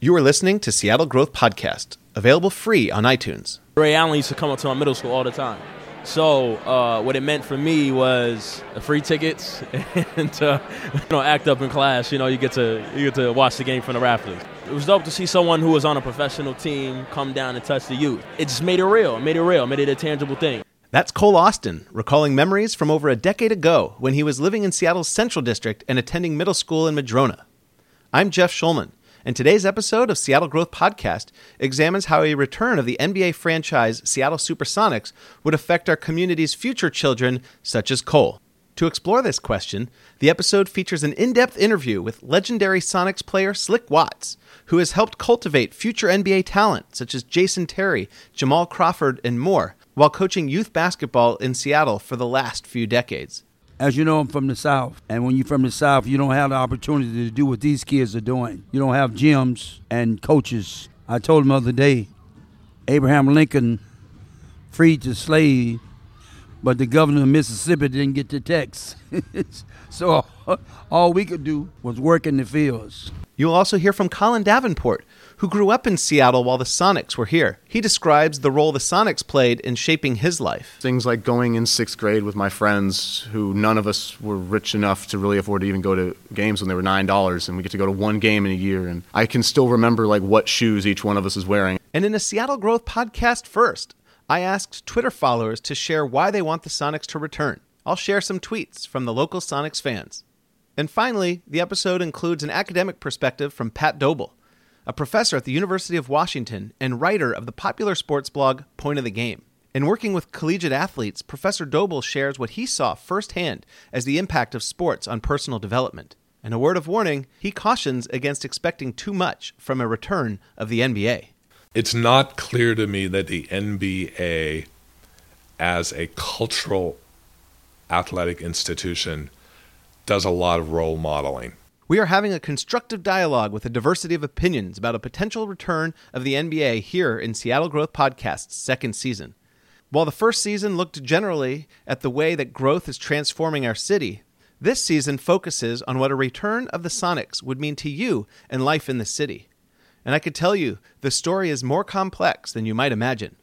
You are listening to Seattle Growth Podcast, available free on iTunes. Ray Allen used to come up to my middle school all the time. So uh, what it meant for me was free tickets and to you know act up in class. You know, you get to you get to watch the game from the rafters. It was dope to see someone who was on a professional team come down and touch the youth. It just made it real. It made it real. It made it a tangible thing. That's Cole Austin, recalling memories from over a decade ago when he was living in Seattle's Central District and attending middle school in Madrona. I'm Jeff Shulman, and today's episode of Seattle Growth Podcast examines how a return of the NBA franchise Seattle Supersonics would affect our community's future children, such as Cole. To explore this question, the episode features an in depth interview with legendary Sonics player Slick Watts, who has helped cultivate future NBA talent such as Jason Terry, Jamal Crawford, and more, while coaching youth basketball in Seattle for the last few decades. As you know, I'm from the South. And when you're from the South, you don't have the opportunity to do what these kids are doing. You don't have gyms and coaches. I told them the other day, Abraham Lincoln freed the slave, but the governor of Mississippi didn't get the text. so all we could do was work in the fields. You'll also hear from Colin Davenport, who grew up in Seattle while the Sonics were here. He describes the role the Sonics played in shaping his life. Things like going in sixth grade with my friends, who none of us were rich enough to really afford to even go to games when they were nine dollars, and we get to go to one game in a year. And I can still remember like what shoes each one of us is wearing. And in a Seattle Growth podcast first, I asked Twitter followers to share why they want the Sonics to return. I'll share some tweets from the local Sonics fans. And finally, the episode includes an academic perspective from Pat Dobel, a professor at the University of Washington and writer of the popular sports blog Point of the Game. In working with collegiate athletes, Professor Dobel shares what he saw firsthand as the impact of sports on personal development. And a word of warning, he cautions against expecting too much from a return of the NBA. It's not clear to me that the NBA, as a cultural athletic institution, does a lot of role modeling. We are having a constructive dialogue with a diversity of opinions about a potential return of the NBA here in Seattle Growth Podcast's second season. While the first season looked generally at the way that growth is transforming our city, this season focuses on what a return of the Sonics would mean to you and life in the city. And I could tell you, the story is more complex than you might imagine.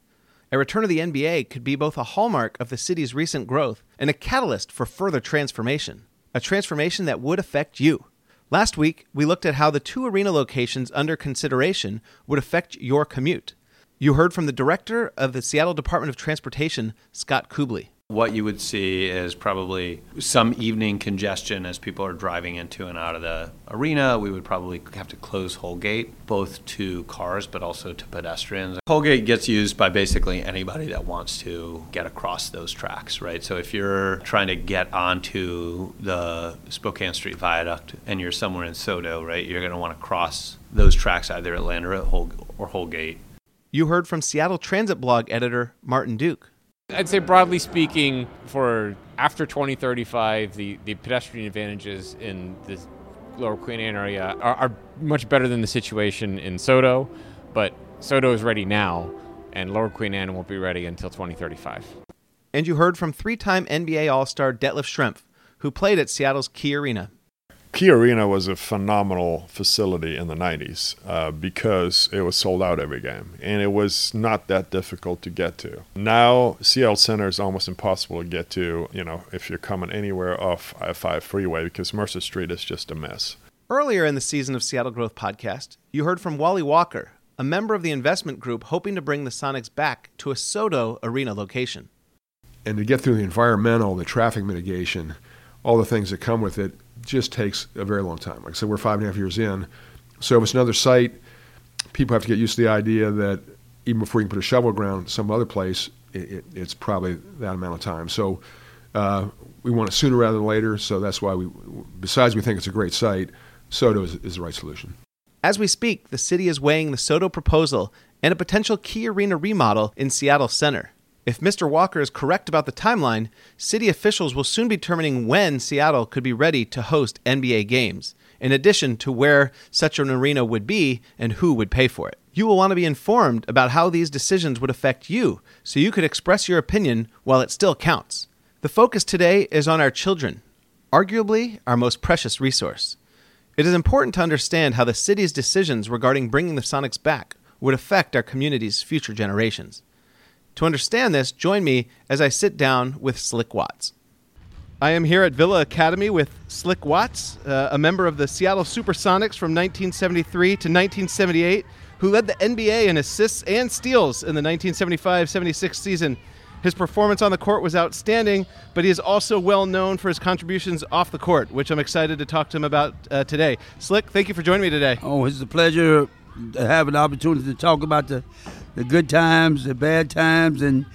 A return of the NBA could be both a hallmark of the city's recent growth and a catalyst for further transformation, a transformation that would affect you. Last week, we looked at how the two arena locations under consideration would affect your commute. You heard from the director of the Seattle Department of Transportation, Scott Kubly. What you would see is probably some evening congestion as people are driving into and out of the arena. We would probably have to close Holgate, both to cars but also to pedestrians. Holgate gets used by basically anybody that wants to get across those tracks, right? So if you're trying to get onto the Spokane Street Viaduct and you're somewhere in SoDo, right, you're going to want to cross those tracks either at Land or, Hol- or Holgate. You heard from Seattle Transit blog editor Martin Duke. I'd say broadly speaking, for after 2035, the, the pedestrian advantages in the lower Queen Anne area are, are, much better than the situation in SoDo, but SoDo is ready now, and lower Queen Anne won't be ready until 2035. And you heard from three time NBA All Star Detlef Schrempf, who played at Seattle's Key Arena. Key Arena was a phenomenal facility in the 90s uh, because it was sold out every game and it was not that difficult to get to. Now, Seattle Center is almost impossible to get to, you know, if you're coming anywhere off I 5 freeway because Mercer Street is just a mess. Earlier in the season of Seattle Growth Podcast, you heard from Wally Walker, a member of the investment group hoping to bring the Sonics back to a SoDo arena location. And to get through the environmental, the traffic mitigation, all the things that come with it, just takes a very long time. Like I said, we're five and a half years in. So if it's another site, people have to get used to the idea that even before you can put a shovel ground some other place, it, it, it's probably that amount of time. So uh, we want it sooner rather than later. So that's why we, besides we think it's a great site, SoDo is, is the right solution. As we speak, the city is weighing the SoDo proposal and a potential key arena remodel in Seattle Center. If Mr. Walker is correct about the timeline, city officials will soon be determining when Seattle could be ready to host NBA games, in addition to where such an arena would be and who would pay for it. You will want to be informed about how these decisions would affect you, so you could express your opinion while it still counts. The focus today is on our children, arguably our most precious resource. It is important to understand how the city's decisions regarding bringing the Sonics back would affect our community's future generations. To understand this, join me as I sit down with Slick Watts. I am here at Villa Academy with Slick Watts, uh, a member of the Seattle Supersonics from 1973 to 1978, who led the NBA in assists and steals in the 1975 76 season. His performance on the court was outstanding, but he is also well known for his contributions off the court, which I'm excited to talk to him about uh, today. Slick, thank you for joining me today. Oh, it's a pleasure to have an opportunity to talk about the, the good times, the bad times, and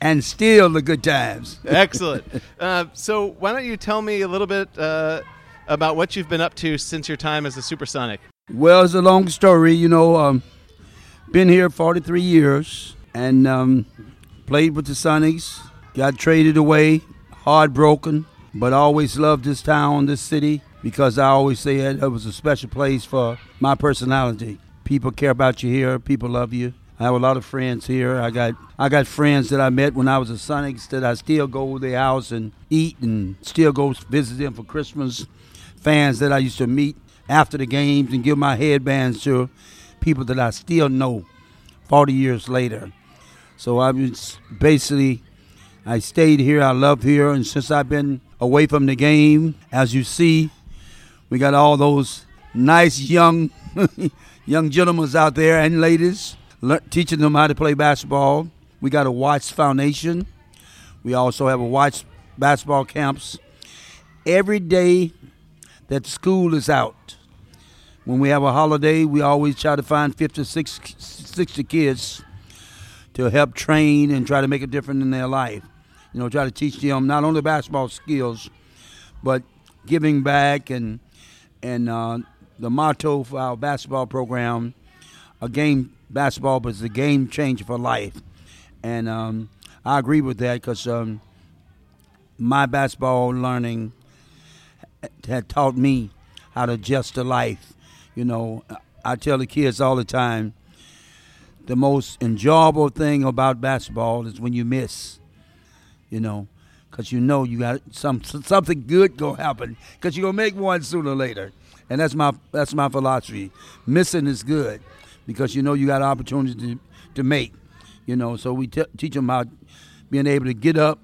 and still the good times. Excellent. Uh, so, why don't you tell me a little bit uh, about what you've been up to since your time as a Supersonic? Well, it's a long story. You know, um, been here 43 years and um, played with the Sonics. Got traded away, heartbroken, but always loved this town, this city, because I always say it, it was a special place for my personality. People care about you here. People love you. I have a lot of friends here. I got I got friends that I met when I was a Sonics that I still go to their house and eat and still go visit them for Christmas. Fans that I used to meet after the games and give my headbands to people that I still know 40 years later. So I was basically I stayed here. I love here, and since I've been away from the game, as you see, we got all those nice young young gentlemen out there and ladies le- teaching them how to play basketball. We got a Watts Foundation. We also have a Watts basketball camps. Every day that school is out, when we have a holiday, we always try to find 50, 60 kids to help train and try to make a difference in their life. You know, try to teach them not only basketball skills, but giving back and and uh, the motto for our basketball program, a game basketball, it's a game changer for life. And um, I agree with that because um, my basketball learning had taught me how to adjust to life. You know, I tell the kids all the time the most enjoyable thing about basketball is when you miss, you know, because you know you got some something good gonna happen because you're gonna make one sooner or later, and that's my that's my philosophy. Missing is good because you know you got opportunities to, to make, you know. So we t- teach them about being able to get up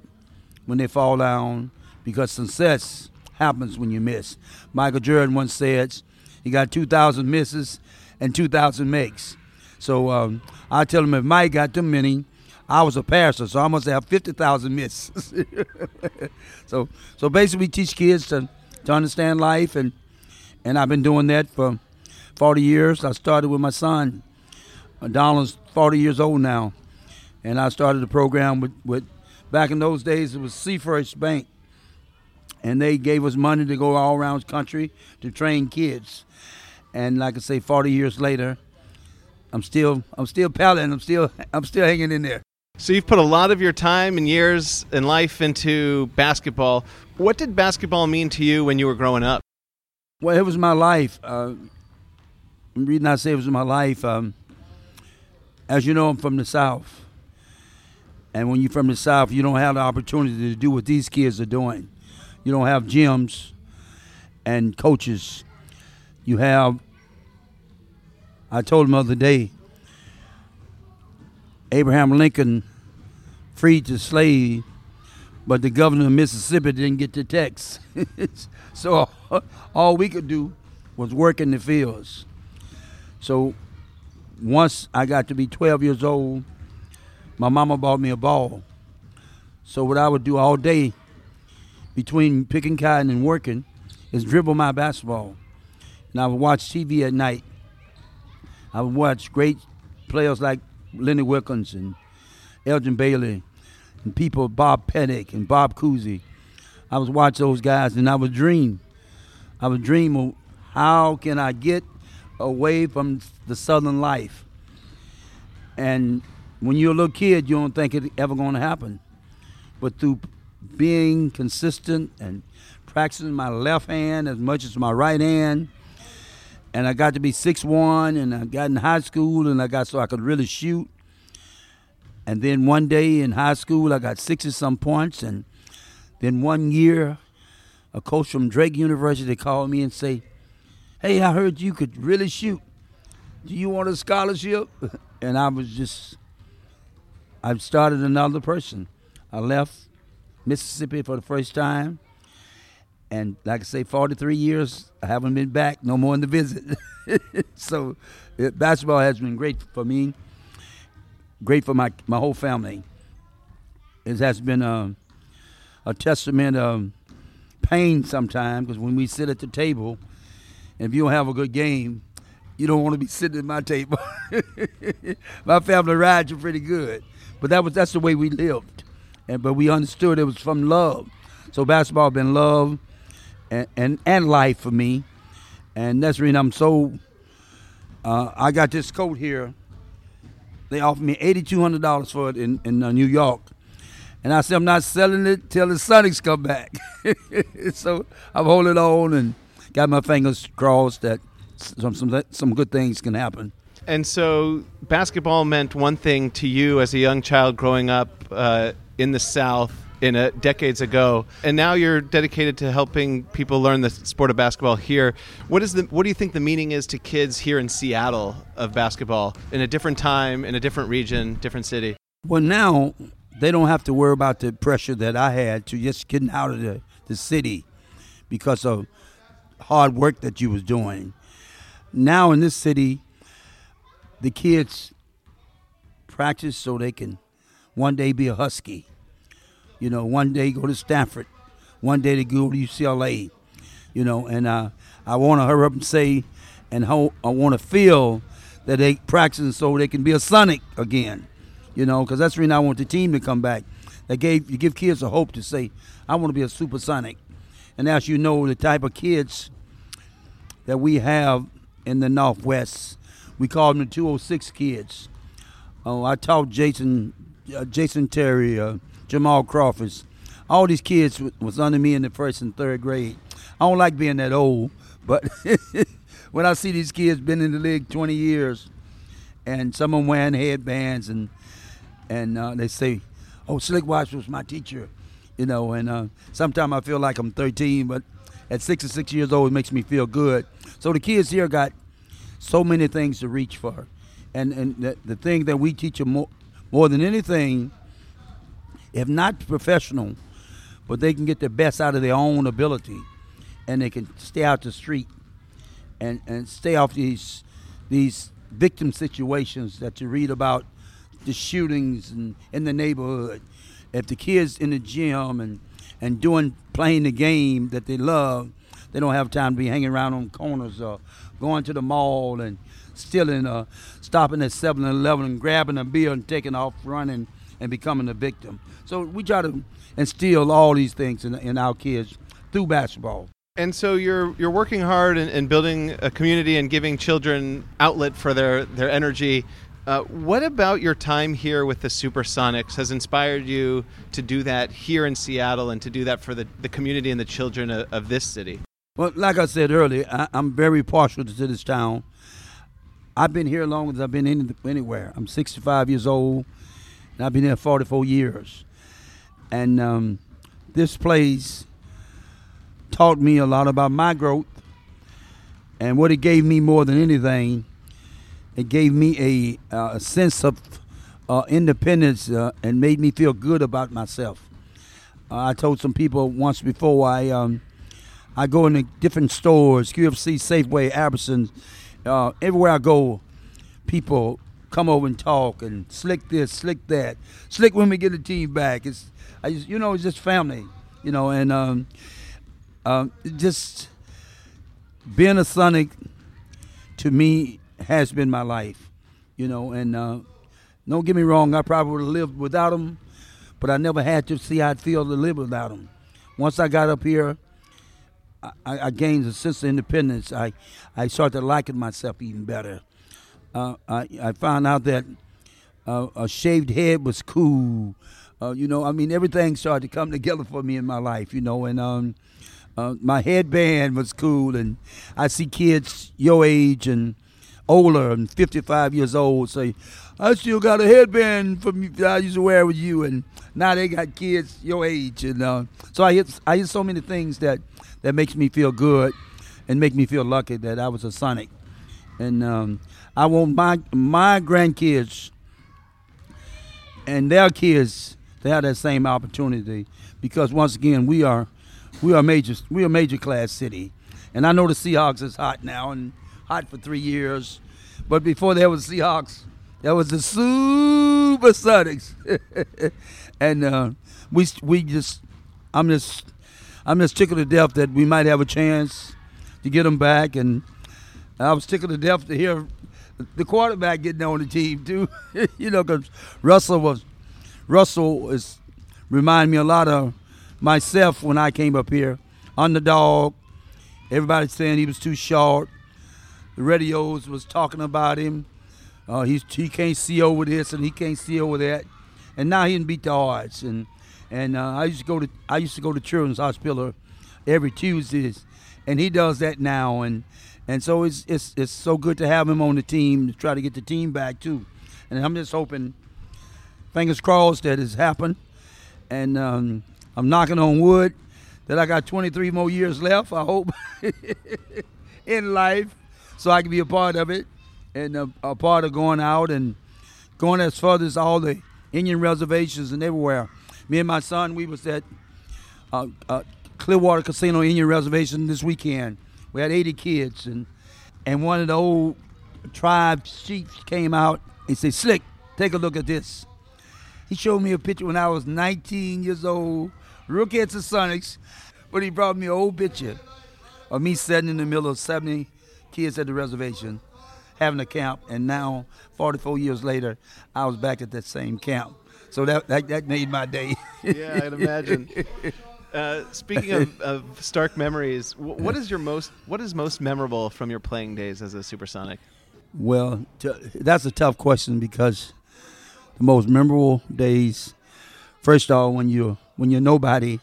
when they fall down because success happens when you miss. Michael Jordan once said he got 2,000 misses and 2,000 makes. So um, I tell him if Mike got too many, I was a pastor, so I must have 50,000 misses. so so basically, we teach kids to, to understand life, and and I've been doing that for 40 years. I started with my son. Donald's 40 years old now, and I started the program with, with back in those days it was Seafirst Bank, and they gave us money to go all around the country to train kids. And like I say, 40 years later, I'm still I'm still paddling. I'm still I'm still hanging in there. So you've put a lot of your time and years and life into basketball. What did basketball mean to you when you were growing up? Well, it was my life. Uh, the reason I it was my life, um, as you know, I'm from the South. And when you're from the South, you don't have the opportunity to do what these kids are doing. You don't have gyms and coaches. You have, I told him the other day, Abraham Lincoln freed the slave, but the governor of Mississippi didn't get the text. so all we could do was work in the fields. So once I got to be 12 years old, my mama bought me a ball. So what I would do all day between picking cotton and working is dribble my basketball. And I would watch TV at night. I would watch great players like Lenny Wilkens and Elgin Baylor and people, Bob Pettit and Bob Cousy. I was watch those guys and I would dream. I would dream of how can I get away from the southern life. And when you're a little kid, you don't think it ever going to happen. But through being consistent and practicing my left hand as much as my right hand, and I got to be six one, and I got in high school, and I got so I could really shoot. And then one day in high school, I got sixty some points, and then one year, a coach from Drake University called me and say, "Hey, I heard you could really shoot. Do you want a scholarship?" And I was just, I started another person. I left Mississippi for the first time, and like I say, 43 years, I haven't been back no more in the visit. so, it, basketball has been great for me, great for my my whole family. It has been a, a testament of pain sometimes because when we sit at the table, if you don't have a good game, you don't want to be sitting at my table. my family rides you pretty good, but that was that's the way we lived, and but we understood it was from love. So basketball been love and and, and life for me, and that's the reason I'm so. Uh, I got this coat here. They offered me eighty two hundred dollars for it in in uh, New York, and I said I'm not selling it till the Sonics come back. so I'm holding on and got my fingers crossed that some some some good things can happen. And so, basketball meant one thing to you as a young child growing up uh, in the South in a, decades ago, and now you're dedicated to helping people learn the sport of basketball here. What is the What do you think the meaning is to kids here in Seattle of basketball in a different time, in a different region, different city? Well, now they don't have to worry about the pressure that I had to just getting out of the, the city because of hard work that you was doing. Now in this city, the kids practice so they can one day be a Husky. You know, one day go to Stanford, one day to go to UCLA. You know, and uh, I want to hurry up and say, and ho- I want to feel that they practicing so they can be a Sonic again. You know, because that's the reason I want the team to come back. They gave you give kids a hope to say, I want to be a supersonic. And as you know, the type of kids that we have in the Northwest, we call them the 206 kids. Oh, I taught Jason, uh, Jason Terry, uh, Jamal Crawford. All these kids w- was under me in the first and third grade. I don't like being that old, but when I see these kids been in the league 20 years, and some of them wearing headbands, and and uh, they say, "Oh, Slick Watts was my teacher," you know. And uh, sometimes I feel like I'm 13, but at 66 years old, it makes me feel good. So the kids here got so many things to reach for, and and the, the thing that we teach them more, more than anything, if not professional, but they can get the best out of their own ability, and they can stay out the street, and and stay off these these victim situations that you read about, the shootings and in the neighborhood. If the kids in the gym and and doing playing the game that they love, they don't have time to be hanging around on corners or going to the mall and stealing or stopping at 7-Eleven and grabbing a beer and taking off running and becoming a victim. So we try to instill all these things in, in our kids through basketball. And so you're you're working hard and, and building a community and giving children outlet for their their energy. Uh, what about your time here with the Supersonics has inspired you to do that here in Seattle and to do that for the, the community and the children of, of this city? Well, like I said earlier, I, I'm very partial to this town. I've been here longer than I've been in, anywhere. I'm 65 years old, and I've been here 44 years. And um, this place taught me a lot about my growth. And what it gave me more than anything, it gave me a, uh, a sense of uh, independence uh, and made me feel good about myself. Uh, I told some people once before I um, I go into different stores, QFC, Safeway, Albertsons, uh, everywhere I go, people come over and talk and slick this, slick that, slick when we get the team back. It's I just, you know it's just family, you know, and um, um, just being a Sonic to me has been my life, you know. And uh, don't get me wrong, I probably would have lived without them, but I never had to see how it feel to live without them. Once I got up here, I, I gained a sense of independence. I, I started liking myself even better. Uh, I, I found out that uh, a shaved head was cool. Uh, you know, I mean, everything started to come together for me in my life, you know, and um, uh, my headband was cool. And I see kids your age and older and 55 years old say, I still got a headband from that I used to wear with you. And now they got kids your age. And uh, so I hit, I hit so many things that, that makes me feel good. and make me feel lucky that I was a Sonic. And um, I want my my grandkids and their kids to have that same opportunity because once again we are we are major we are a major class city. And I know the Seahawks is hot now and hot for three years. But before there was Seahawks, there was the Supersonics. and uh, we we just I'm just I'm just tickled to death that we might have a chance to get them back and I was tickled to death to hear the quarterback getting on the team too. you know, because Russell was Russell is remind me a lot of myself when I came up here. Underdog. Everybody saying he was too short. The radios was talking about him. Uh, he's, he can't see over this and he can't see over that. And now he can beat the odds. And and uh, I used to go to I used to go to Children's Hospital every Tuesdays, and he does that now. And and so it's it's it's so good to have him on the team to try to get the team back too. And I'm just hoping, fingers crossed, that it's happened. And um, I'm knocking on wood that I got 23 more years left. I hope in life, so I can be a part of it and a, a part of going out and going as far as all the Indian reservations and everywhere. Me and my son, we was at uh, uh, Clearwater Casino Indian Reservation this weekend. We had 80 kids, and and one of the old tribe chiefs came out and said, "Slick, take a look at this." He showed me a picture when I was 19 years old, rookie at the Sonics, but he brought me an old picture of me sitting in the middle of 70 kids at the reservation having a camp, and now 44 years later, I was back at that same camp. So that that, that made my day. yeah, I'd imagine. Uh, speaking of, of stark memories, what is your most what is most memorable from your playing days as a Supersonic? Well, that's a tough question because the most memorable days, first of all, when you when you're nobody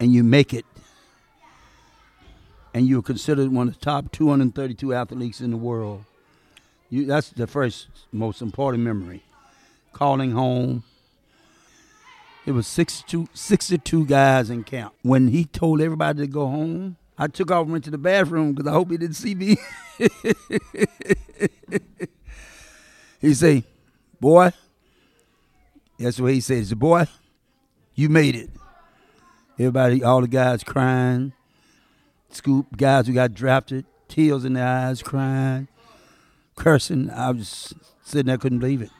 and you make it, and you're considered one of the top 232 athletes in the world. You, that's the first most important memory. Calling home. It was 62, 62 guys in camp. When he told everybody to go home, I took off and went to the bathroom because I hope he didn't see me. he say, boy, that's what he said. He said, boy, you made it. Everybody, all the guys crying. Scoop, guys who got drafted, tears in their eyes, crying, cursing. I was sitting there, couldn't believe it.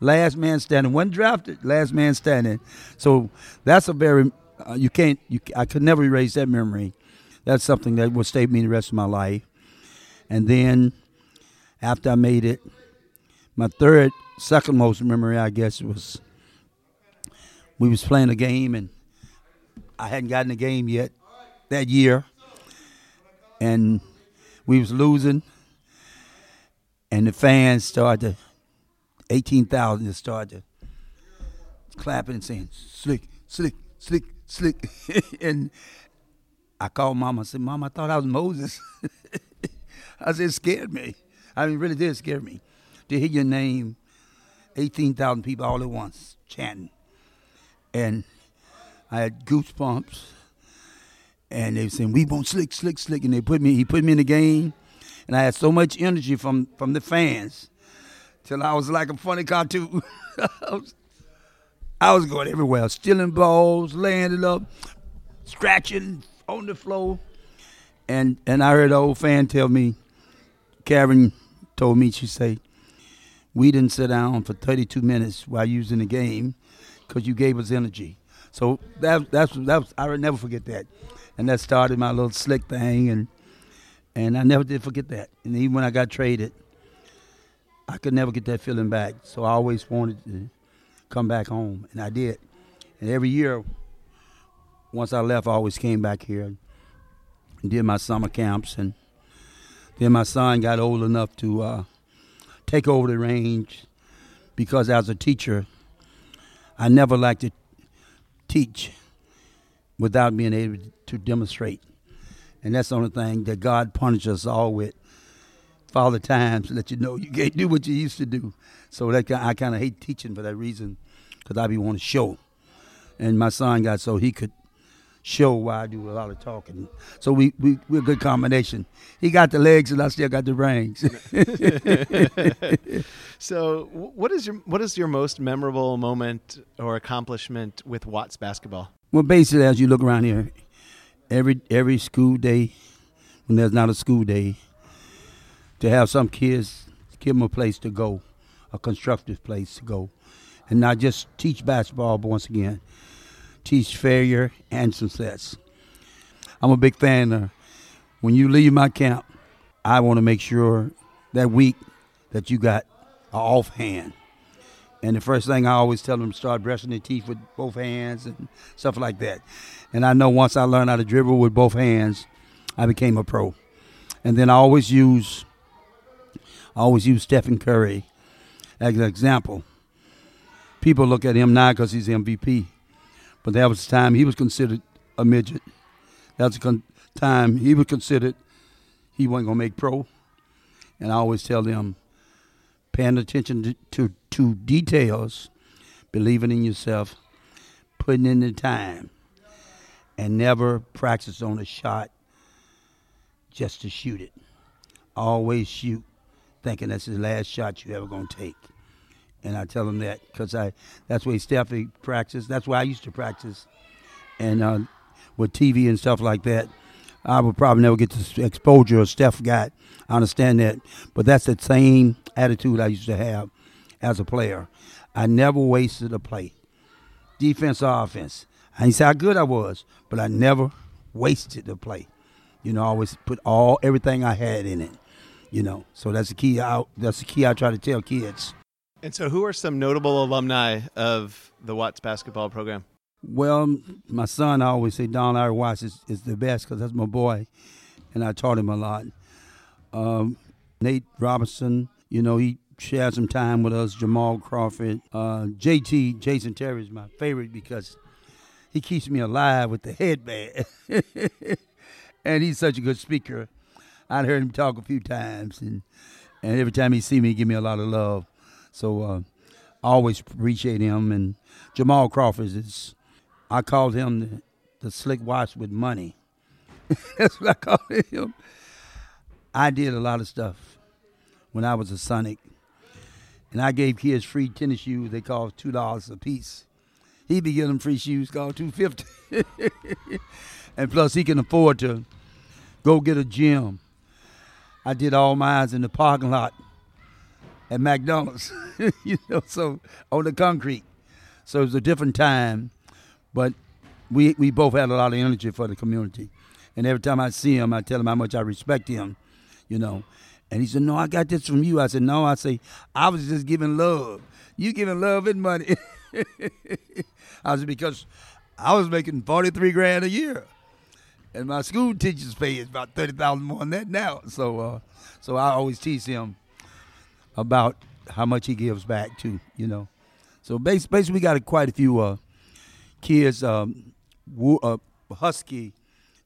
Last man standing, one drafted, last man standing. So that's a very, uh, you can't, you, I could never erase that memory. That's something that will stay with me the rest of my life. And then after I made it, my third, second most memory, I guess, was we was playing a game and I hadn't gotten a game yet that year and we was losing, and the fans started to, 18,000 started to clapping and saying, slick, slick, slick, slick. and I called mama and said, Mom, I thought I was Moses. I said, it scared me. I mean, really did scare me to hear your name, 18,000 people all at once chanting. And I had goosebumps and they were saying we want slick, slick, slick, and they put me. He put me in the game, and I had so much energy from from the fans, till I was like a funny cartoon. I, was, I was going everywhere, stealing balls, landing up, scratching on the floor, and and I heard an old fan tell me, Karen told me she say, we didn't sit down for 32 minutes while in the game, because you gave us energy. So that that's that was, I would never forget that and that started my little slick thing, and and I never did forget that. And even when I got traded, I could never get that feeling back. So I always wanted to come back home, and I did. And every year, once I left, I always came back here and did my summer camps, and then my son got old enough to uh, take over the range because as a teacher, I never liked to teach without being able to demonstrate. And that's the only thing that God punishes us all with. Father times let you know you can't do what you used to do. So that I kind of hate teaching for that reason, because I be want to show. And my son got so he could show while I do a lot of talking. So we, we, we're a good combination. He got the legs and I still got the brains. So, what is your what is your most memorable moment or accomplishment with Watts basketball? well, basically, as you look around here, every every school day, when there's not a school day, to have some kids give them a place to go, a constructive place to go, and not just teach basketball, but once again, teach failure and success. I'm a big fan of when you leave my camp, I want to make sure that week that you got a off hand. And the first thing I always tell them start brushing their teeth with both hands and stuff like that. And I know once I learned how to dribble with both hands, I became a pro. And then I always use I always use Stephen Curry as an example. People look at him now because he's MVP, but that was the time he was considered a midget. That was the con- time he was considered he wasn't gonna make pro. And I always tell them, paying attention to, to, to details, believing in yourself, putting in the time, and never practice on a shot just to shoot it. Always shoot, thinking that's the last shot you ever gonna take. And I tell them that because I that's where Steffi practice. That's where I used to practice, and uh, with TV and stuff like that. I would probably never get the exposure Steph got. I understand that, but that's the same attitude I used to have as a player. I never wasted a play, defense or offense. I didn't say how good I was, but I never wasted a play. You know, I always put all everything I had in it. You know, so that's the key. I, that's the key I try to tell kids. And so, who are some notable alumni of the Watts basketball program? Well, my son, I always say Don Larry Watts is, is the best because that's my boy, and I taught him a lot. Um, Nate Robinson, you know, he shared some time with us. Jamal Crawford, uh, JT, Jason Terry is my favorite because he keeps me alive with the headband, and he's such a good speaker. I'd heard him talk a few times, and and every time he see me, he give me a lot of love. So uh, I always appreciate him. And Jamal Crawford is, I called him the, the slick Watts with money. That's what I called him. I did a lot of stuff when I was a Sonic, and I gave kids free tennis shoes. They cost two dollars a piece. He be getting free shoes called two fifty, and plus he can afford to go get a gym. I did all mine in the parking lot at McDonald's, you know, so on the concrete. So it was a different time, but we we both had a lot of energy for the community. And every time I see him, I tell him how much I respect him, you know. And he said, "No, I got this from you." I said, "No," I say, "I was just giving love. You giving love and money." I said because I was making forty three grand a year, and my school teachers pay is about thirty thousand more than that now. So, uh, so I always tease him about how much he gives back too, you know. So bas- basically, we got quite a few uh, kids. Um, uh, Husky,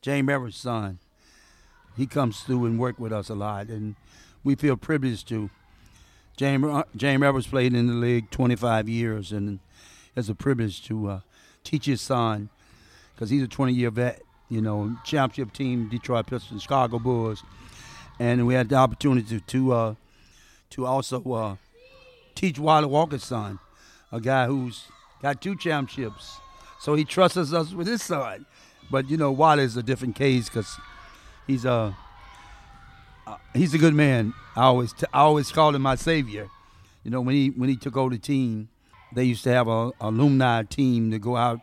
James Edwards' son, he comes through and work with us a lot, and we feel privileged to. James uh, James Edwards played in the league 25 years, and it's a privilege to uh, teach his son because he's a 20-year vet. You know, championship team, Detroit Pistons, Chicago Bulls, and we had the opportunity to, to uh, to also uh, teach Wally Walker's son, a guy who's got two championships. So he trusts us with his son. But you know, Wally's a different case because he's a uh, he's a good man. I always t- I always called him my savior. You know, when he when he took over the team, they used to have a, a alumni team to go out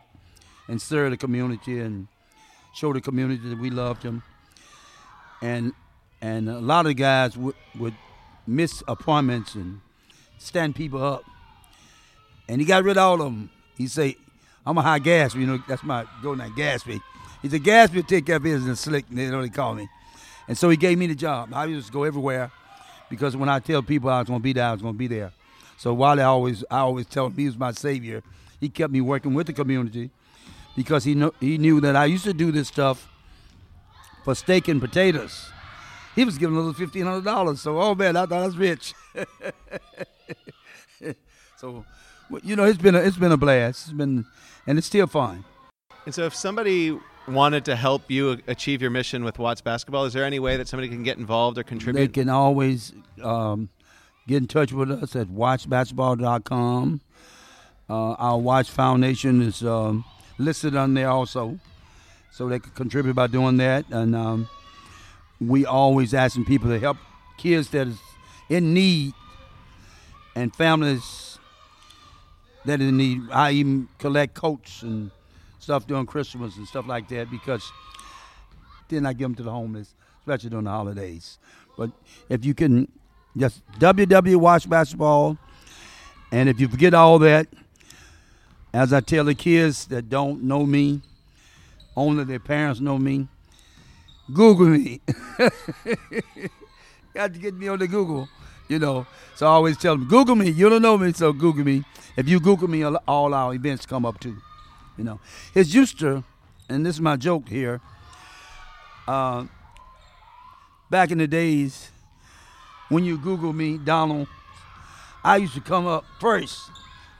and serve the community and show the community that we loved him. And and a lot of guys would would miss appointments and stand people up. And he got rid of all of them. He say, I'm a high gas, you know, that's my go name, Gatsby. He said, Gatsby will take care of business slick, they they call me. And so he gave me the job. I used to go everywhere because when I tell people I was gonna be there, I was gonna be there. So while I always I always tell him he was my savior, he kept me working with the community because he know, he knew that I used to do this stuff for steak and potatoes. He was giving a little fifteen hundred dollars. So oh man, I thought I was rich. so you know, it's been a, it's been a blast. It's been and it's still fun. And so, if somebody wanted to help you achieve your mission with Watts basketball, is there any way that somebody can get involved or contribute? They can always um, get in touch with us at wattsbasketball.com. Uh, our Watts Foundation is um, listed on there also, so they can contribute by doing that. And um, we always asking people to help kids that is in need and families that is in need. I even collect coats and stuff during Christmas and stuff like that because then I give them to the homeless, especially during the holidays. But if you can just WW Watts Basketball, and if you forget all that, as I tell the kids that don't know me, only their parents know me, Google me. Got to get me on the Google, you know. So I always tell them, Google me. You don't know me, so Google me. If you Google me, all our events come up too, you know. It's used to, and this is my joke here. Uh, back in the days, when you Google me, Donald, I used to come up first.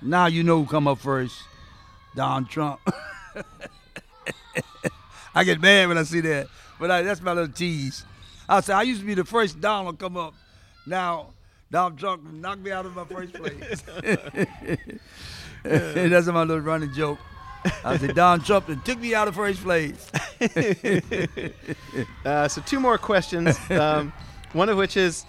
Now you know who come up first, Don Trump. I get mad when I see that, but I, that's my little tease. I say I used to be the first Donald to come up. Now Donald Trump knocked me out of my first place. that's my little running joke. I said Donald Trump that took me out of first place. Uh, so two more questions. Um, one of which is,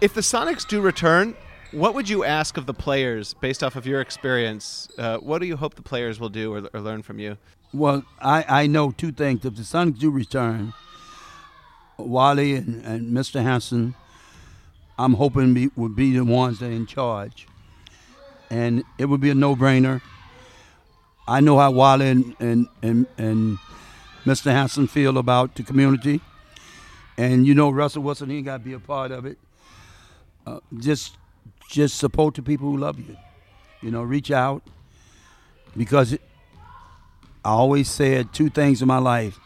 if the Sonics do return, what would you ask of the players based off of your experience? Uh, what do you hope the players will do or, or learn from you? Well, I, I know two things. If the Sonics do return, Wally and, and Mr. Hansen, I'm hoping be, would be the ones that are in charge. And it would be a no-brainer. I know how Wally and, and, and, and Mr. Hansen feel about the community. And you know Russell Wilson, he got to be a part of it. Uh, just just support the people who love you. You know, reach out because it, I always said two things in my life.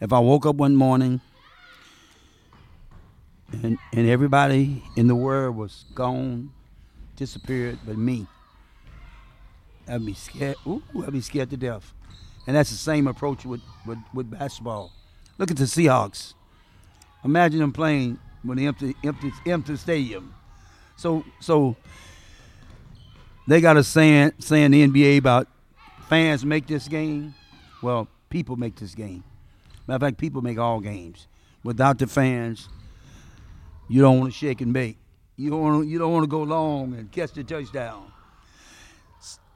If I woke up one morning and, and everybody in the world was gone, disappeared, but me, I'd be scared. Ooh, I'd be scared to death. And that's the same approach with, with, with basketball. Look at the Seahawks. Imagine them playing with an empty, empty, empty stadium. So, so they got a saying, saying the NBA about fans make this game. Well, people make this game. Matter of fact, people make all games. Without the fans, you don't want to shake and bake. You don't want to, you don't want to go long and catch the touchdown.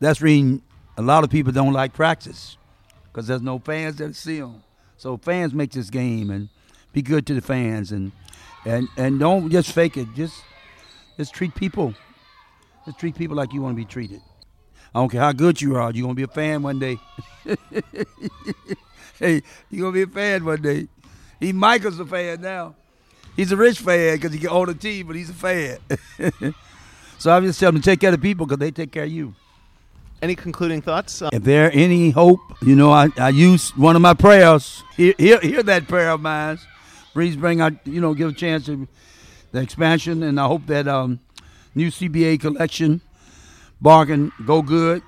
That's reason a lot of people don't like practice because there's no fans that see them. So fans make this game and be good to the fans and and and don't just fake it. Just just treat people. Just treat people like you want to be treated. I don't care how good you are. You're gonna be a fan one day. hey, you're gonna be a fan one day. He Michael's a fan now. He's a rich fan because he can own a team, but he's a fan. so I'm just telling him to take care of people because they take care of you. Any concluding thoughts? Uh, If there any hope, you know, I, I use one of my prayers. Hear, hear, hear that prayer of mine. Please bring out, you know, give a chance to the expansion, and I hope that um, new CBA collection bargain go good.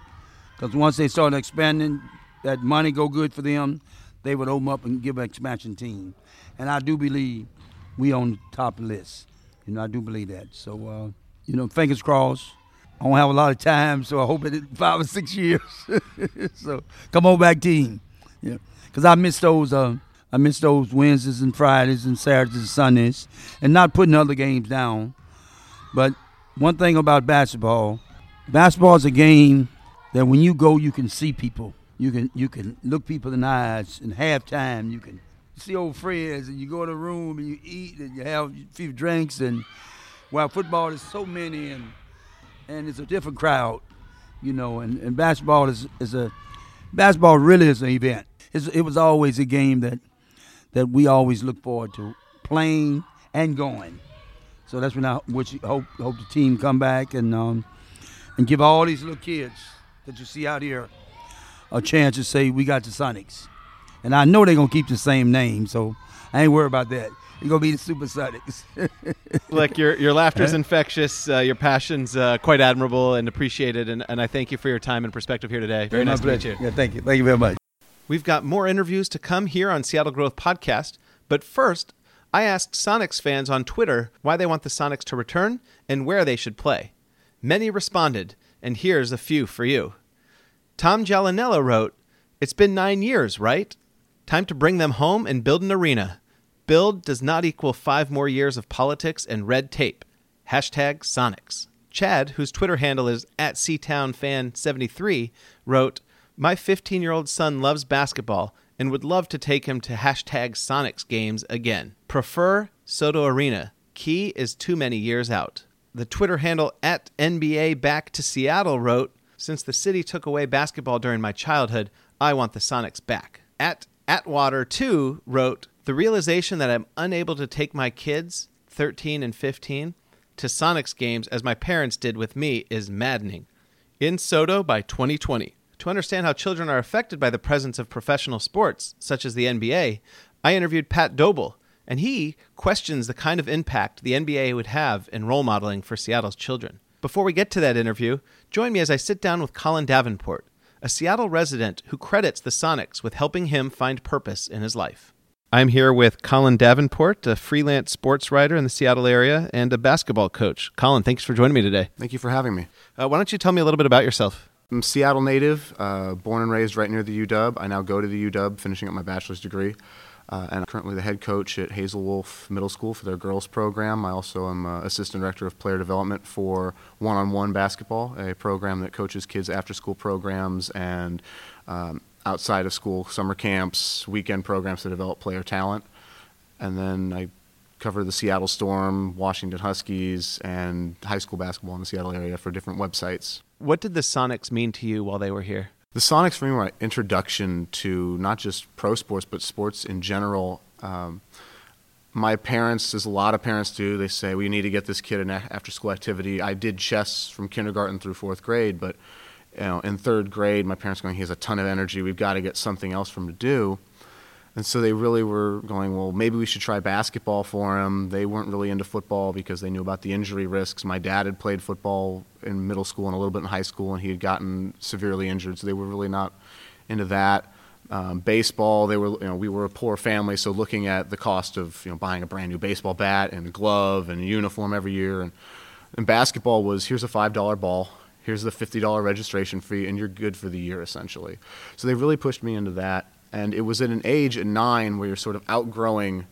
Because once they started expanding, that money go good for them, they would open up and give an expansion team. And I do believe we on the top list. You know, I do believe that. So, uh, you know, fingers crossed. I don't have a lot of time, so I hope it five or six years. so come on back, team. Yeah, because I miss those. Uh, I miss those Wednesdays and Fridays and Saturdays and Sundays, and not putting other games down. But one thing about basketball, basketball is a game that when you go, you can see people. You can you can look people in the eyes. In halftime, you can see old friends, and you go in a room and you eat and you have a few drinks. And while football is so many and and it's a different crowd, you know. And, and basketball is, is a basketball really is an event. It's, it was always a game that that we always look forward to playing and going. So that's when I which hope hope the team come back and um, and give all these little kids that you see out here a chance to say we got the Sonics. And I know they're gonna keep the same name, so I ain't worried about that. You're gonna be the Super Sonics. Look, your your laughter's infectious. Uh, your passion's uh, quite admirable and appreciated. And, and I thank you for your time and perspective here today. Very nice to meet you. Yeah, thank you. Thank you very much. We've got more interviews to come here on Seattle Growth Podcast, but first, I asked Sonics fans on Twitter why they want the Sonics to return and where they should play. Many responded, and here's a few for you. Tom Gialinello wrote, It's been nine years, right? Time to bring them home and build an arena. Build does not equal five more years of politics and red tape. Hashtag Sonics. Chad, whose Twitter handle is at SeatownFan73, wrote, My 15 year old son loves basketball and would love to take him to hashtag Sonics games again. Prefer SoDo Arena. Key is too many years out. The Twitter handle at NBA Back to Seattle wrote, Since the city took away basketball during my childhood, I want the Sonics back. At Atwater2 wrote, The realization that I'm unable to take my kids, 13 and 15, to Sonics games as my parents did with me is maddening. In SoDo by 2020. To understand how children are affected by the presence of professional sports, such as the NBA, I interviewed Pat Dobel, and he questions the kind of impact the NBA would have in role modeling for Seattle's children. Before we get to that interview, join me as I sit down with Colin Davenport, a Seattle resident who credits the Sonics with helping him find purpose in his life. I'm here with Colin Davenport, a freelance sports writer in the Seattle area and a basketball coach. Colin, thanks for joining me today. Thank you for having me. Uh, why don't you tell me a little bit about yourself? I'm Seattle native, uh, born and raised right near the UW. I now go to the UW, finishing up my bachelor's degree. Uh, and I'm currently the head coach at Hazel Wolf Middle School for their girls program. I also am uh, assistant director of player development for one on one basketball, a program that coaches kids after school programs and um, outside of school summer camps, weekend programs to develop player talent. And then I cover the Seattle Storm, Washington Huskies, and high school basketball in the Seattle area for different websites. What did the Sonics mean to you while they were here? The Sonics for me were my introduction to not just pro sports, but sports in general. Um, my parents, as a lot of parents do, they say we need to get this kid an after school activity. I did chess from kindergarten through fourth grade, but you know, in third grade, my parents going, he has a ton of energy. We've got to get something else for him to do. And so they really were going, well, maybe we should try basketball for him. They weren't really into football because they knew about the injury risks. My dad had played football in middle school and a little bit in high school, and he had gotten severely injured, so they were really not into that. Um, baseball, they were, you know, we were a poor family, so looking at the cost of, you know, buying a brand new baseball bat and glove and uniform every year, and, and basketball was here's a five dollar ball, here's the fifty dollar registration fee, and you're good for the year essentially. So they really pushed me into that and it was at an age at nine where you're sort of outgrowing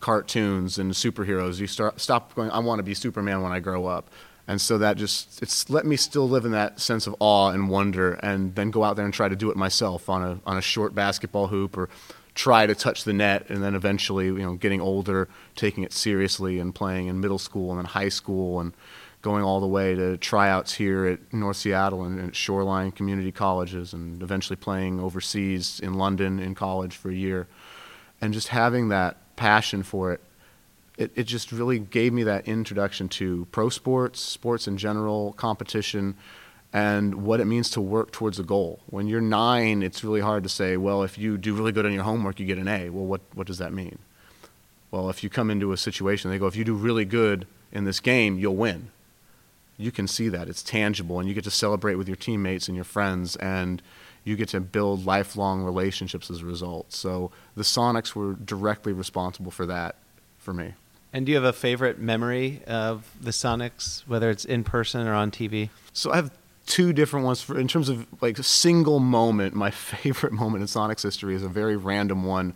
cartoons and superheroes. You start stop going. I want to be Superman when I grow up, and so that just it's let me still live in that sense of awe and wonder, and then go out there and try to do it myself on a on a short basketball hoop or try to touch the net, and then eventually you know getting older, taking it seriously and playing in middle school and then high school and going all the way to tryouts here at North Seattle and Shoreline Community Colleges, and eventually playing overseas in London in college for a year. And just having that passion for it, it, it just really gave me that introduction to pro sports, sports in general, competition, and what it means to work towards a goal. When you're nine, it's really hard to say, well, if you do really good on your homework, you get an A. Well, what, what does that mean? Well, if you come into a situation, they go, if you do really good in this game, you'll win you can see that. It's tangible and you get to celebrate with your teammates and your friends and you get to build lifelong relationships as a result. So the sonics were directly responsible for that for me. And do you have a favorite memory of the sonics whether it's in person or on tv so i have two different ones. For in terms of like a single moment my favorite moment in sonics history is a very random one.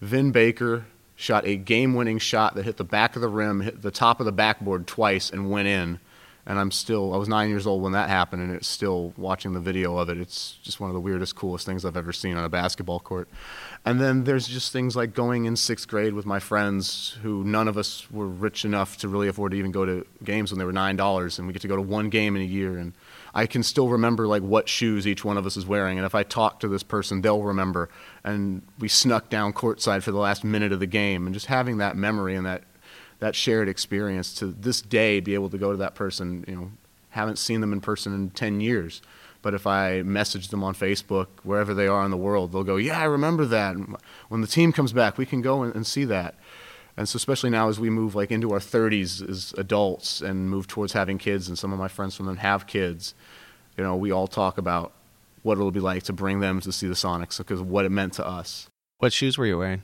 Vin baker shot a game-winning shot that hit the back of the rim hit the top of the backboard twice and went in and I'm still I was nine years old when that happened, and it's still watching the video of it. It's just one of the weirdest, coolest things I've ever seen on a basketball court. And then there's just things like going in sixth grade with my friends, who none of us were rich enough to really afford to even go to games when they were nine dollars, and we get to go to one game in a year. And I can still remember like what shoes each one of us is wearing, and if I talk to this person, they'll remember. And we snuck down courtside for the last minute of the game, and just having that memory and that that shared experience to this day be able to go to that person you know haven't seen them in person in 10 years but if i message them on facebook wherever they are in the world they'll go yeah i remember that and when the team comes back we can go and, and see that and so especially now as we move like into our 30s as adults and move towards having kids and some of my friends from them have kids you know we all talk about what it'll be like to bring them to see the Sonics because what it meant to us. What shoes were you wearing?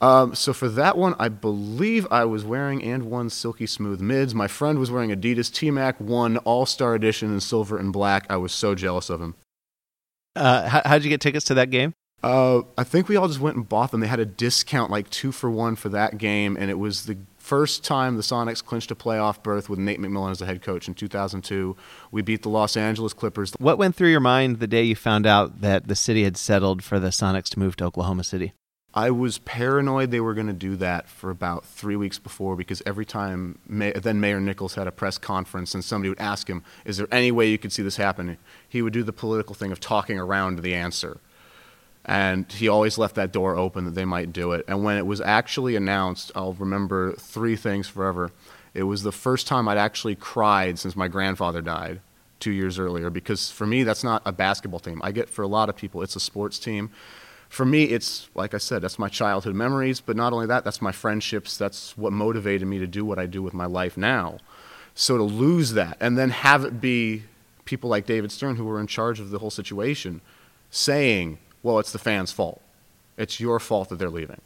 Um, so for that one, I believe I was wearing and one silky smooth mids. My friend was wearing Adidas T Mac One All Star Edition in silver and black. I was so jealous of him. Uh, how, how'd you get tickets to that game? Uh, I think we all just went and bought them. They had a discount, like two for one, for that game, and it was the first time the Sonics clinched a playoff berth with Nate McMillan as the head coach in 2002. We beat the Los Angeles Clippers. What went through your mind the day you found out that the city had settled for the Sonics to move to Oklahoma City? I was paranoid they were going to do that for about three weeks before because every time May- then Mayor Nickels had a press conference and somebody would ask him, "Is there any way you could see this happening?" He would do the political thing of talking around the answer, and he always left that door open that they might do it. And when it was actually announced, I'll remember three things forever. It was the first time I'd actually cried since my grandfather died two years earlier because for me that's not a basketball team. I get for a lot of people it's a sports team for me, it's like I said, that's my childhood memories, but not only that, that's my friendships. That's what motivated me to do what I do with my life now. So to lose that and then have it be people like David Stern, who were in charge of the whole situation, saying, well, it's the fans' fault. It's your fault that they're leaving.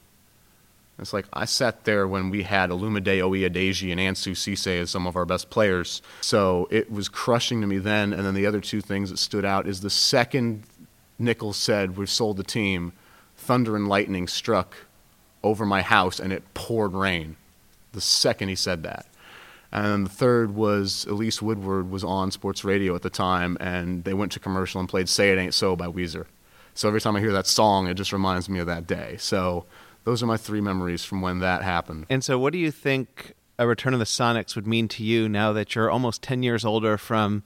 It's like I sat there when we had Olumide Oyedeji and Ansu Sesay as some of our best players. So it was crushing to me then. And then the other two things that stood out is the second Nickels said, We've sold the team, thunder and lightning struck over my house and it poured rain the second he said that. And the third was Elise Woodward was on sports radio at the time, and they went to commercial and played "Say It Ain't So" by Weezer. So every time I hear that song, it just reminds me of that day. So those are my three memories from when that happened. And so, what do you think a return of the Sonics would mean to you now that you're almost ten years older from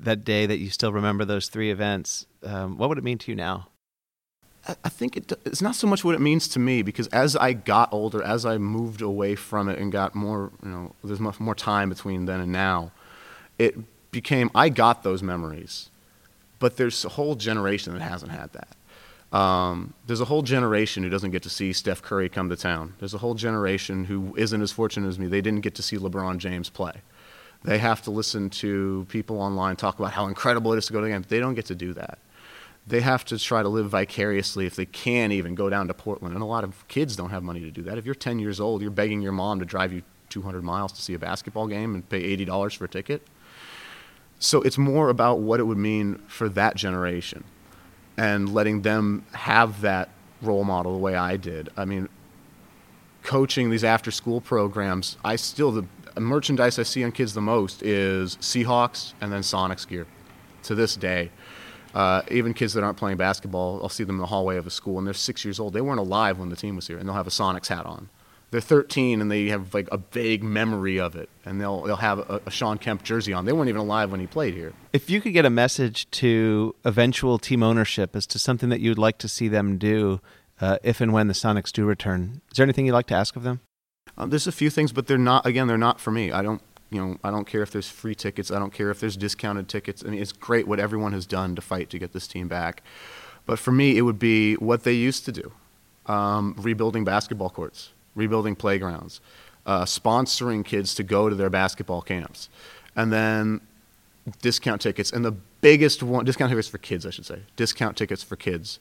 that day that you still remember those three events? Um, what would it mean to you now? I think it, it's not so much what it means to me because as I got older, as I moved away from it and got more, you know, there's much more time between then and now, it became, I got those memories. But there's a whole generation that hasn't had that. Um, there's a whole generation who doesn't get to see Steph Curry come to town. There's a whole generation who isn't as fortunate as me. They didn't get to see LeBron James play. They have to listen to people online talk about how incredible it is to go to the game. They don't get to do that they have to try to live vicariously if they can even go down to Portland. And a lot of kids don't have money to do that. If you're 10 years old, you're begging your mom to drive you 200 miles to see a basketball game and pay $80 for a ticket. So it's more about what it would mean for that generation and letting them have that role model the way I did. I mean, coaching these after school programs, I still, the merchandise I see on kids the most is Seahawks and then Sonics gear to this day. Uh, even kids that aren't playing basketball, I'll see them in the hallway of a school, and they're six years old. They weren't alive when the team was here, and they'll have a Sonics hat on. They're 13, and they have like a vague memory of it, and they'll they'll have a, a Shawn Kemp jersey on. They weren't even alive when he played here. If you could get a message to eventual team ownership as to something that you'd like to see them do, uh, if and when the Sonics do return, is there anything you'd like to ask of them? Um, there's a few things, but they're not. Again, they're not for me. I don't you know, I don't care if there's free tickets. I don't care if there's discounted tickets. I mean, it's great what everyone has done to fight to get this team back. But for me, it would be what they used to do um, rebuilding basketball courts, rebuilding playgrounds, uh, sponsoring kids to go to their basketball camps, and then discount tickets. And the biggest one, discount tickets for kids, I should say, discount tickets for kids.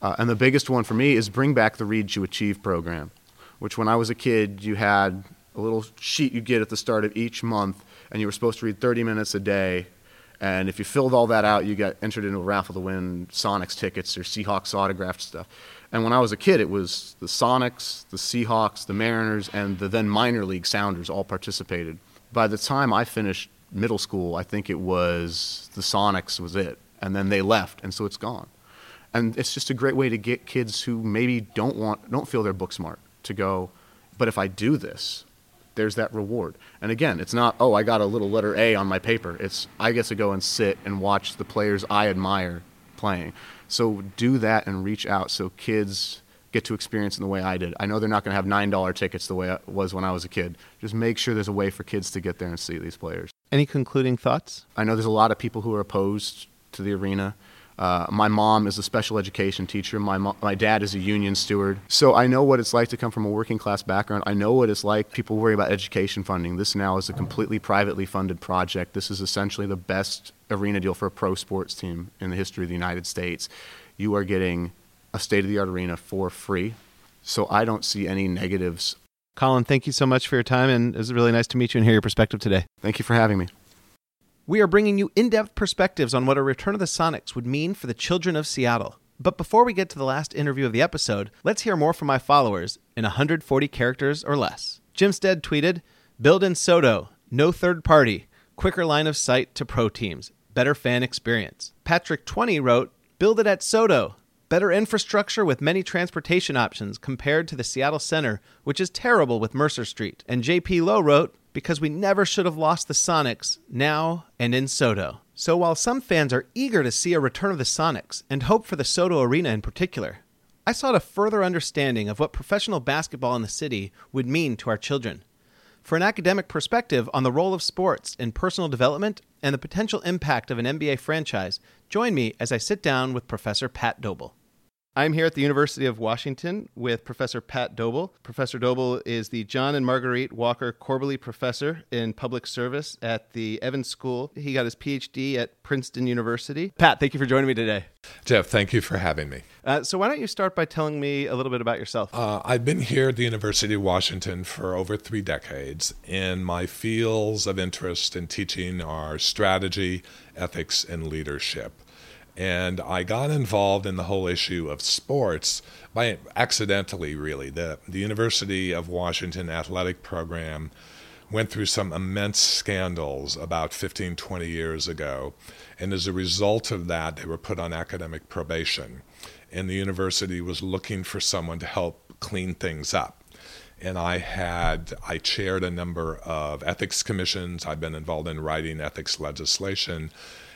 Uh, and the biggest one for me is bring back the Read to Achieve program, which when I was a kid, you had a little sheet you get at the start of each month, and you were supposed to read 30 minutes a day. And if you filled all that out, you got entered into a raffle to win Sonics tickets or Seahawks autographed stuff. And when I was a kid, it was the Sonics, the Seahawks, the Mariners, and the then minor league Sounders all participated. By the time I finished middle school, I think it was the Sonics was it. And then they left, and so it's gone. And it's just a great way to get kids who maybe don't want, don't feel they're book smart to go, but if I do this, there's that reward. And again, it's not, oh, I got a little letter A on my paper. It's, I get to go and sit and watch the players I admire playing. So do that and reach out so kids get to experience in the way I did. I know they're not going to have $9 tickets the way it was when I was a kid. Just make sure there's a way for kids to get there and see these players. Any concluding thoughts? I know there's a lot of people who are opposed to the arena. Uh, my mom is a special education teacher. My, mo- my dad is a union steward. So I know what it's like to come from a working class background. I know what it's like. People worry about education funding. This now is a completely privately funded project. This is essentially the best arena deal for a pro sports team in the history of the United States. You are getting a state of the art arena for free. So I don't see any negatives. Colin, thank you so much for your time, and it was really nice to meet you and hear your perspective today. Thank you for having me. We are bringing you in depth perspectives on what a return of the Sonics would mean for the children of Seattle. But before we get to the last interview of the episode, let's hear more from my followers in 140 characters or less. Jim Stead tweeted Build in SoDo, no third party, quicker line of sight to pro teams, better fan experience. Patrick20 wrote Build it at SoDo, better infrastructure with many transportation options compared to the Seattle Center, which is terrible with Mercer Street. And JP Lowe wrote, because we never should have lost the Sonics now and in SoDo. So while some fans are eager to see a return of the Sonics and hope for the SoDo Arena in particular, I sought a further understanding of what professional basketball in the city would mean to our children. For an academic perspective on the role of sports in personal development and the potential impact of an NBA franchise, join me as I sit down with Professor Pat Dobel. I'm here at the University of Washington with Professor Pat Dobel. Professor Dobel is the John and Marguerite Walker Corbally Professor in Public Service at the Evans School. He got his PhD at Princeton University. Pat, thank you for joining me today. Jeff, thank you for having me. Uh, so, why don't you start by telling me a little bit about yourself? Uh, I've been here at the University of Washington for over three decades, and my fields of interest in teaching are strategy, ethics, and leadership. And I got involved in the whole issue of sports by accidentally, really. The, the University of Washington athletic program went through some immense scandals about 15, 20 years ago. And as a result of that, they were put on academic probation. And the university was looking for someone to help clean things up. And I had, I chaired a number of ethics commissions. I've been involved in writing ethics legislation.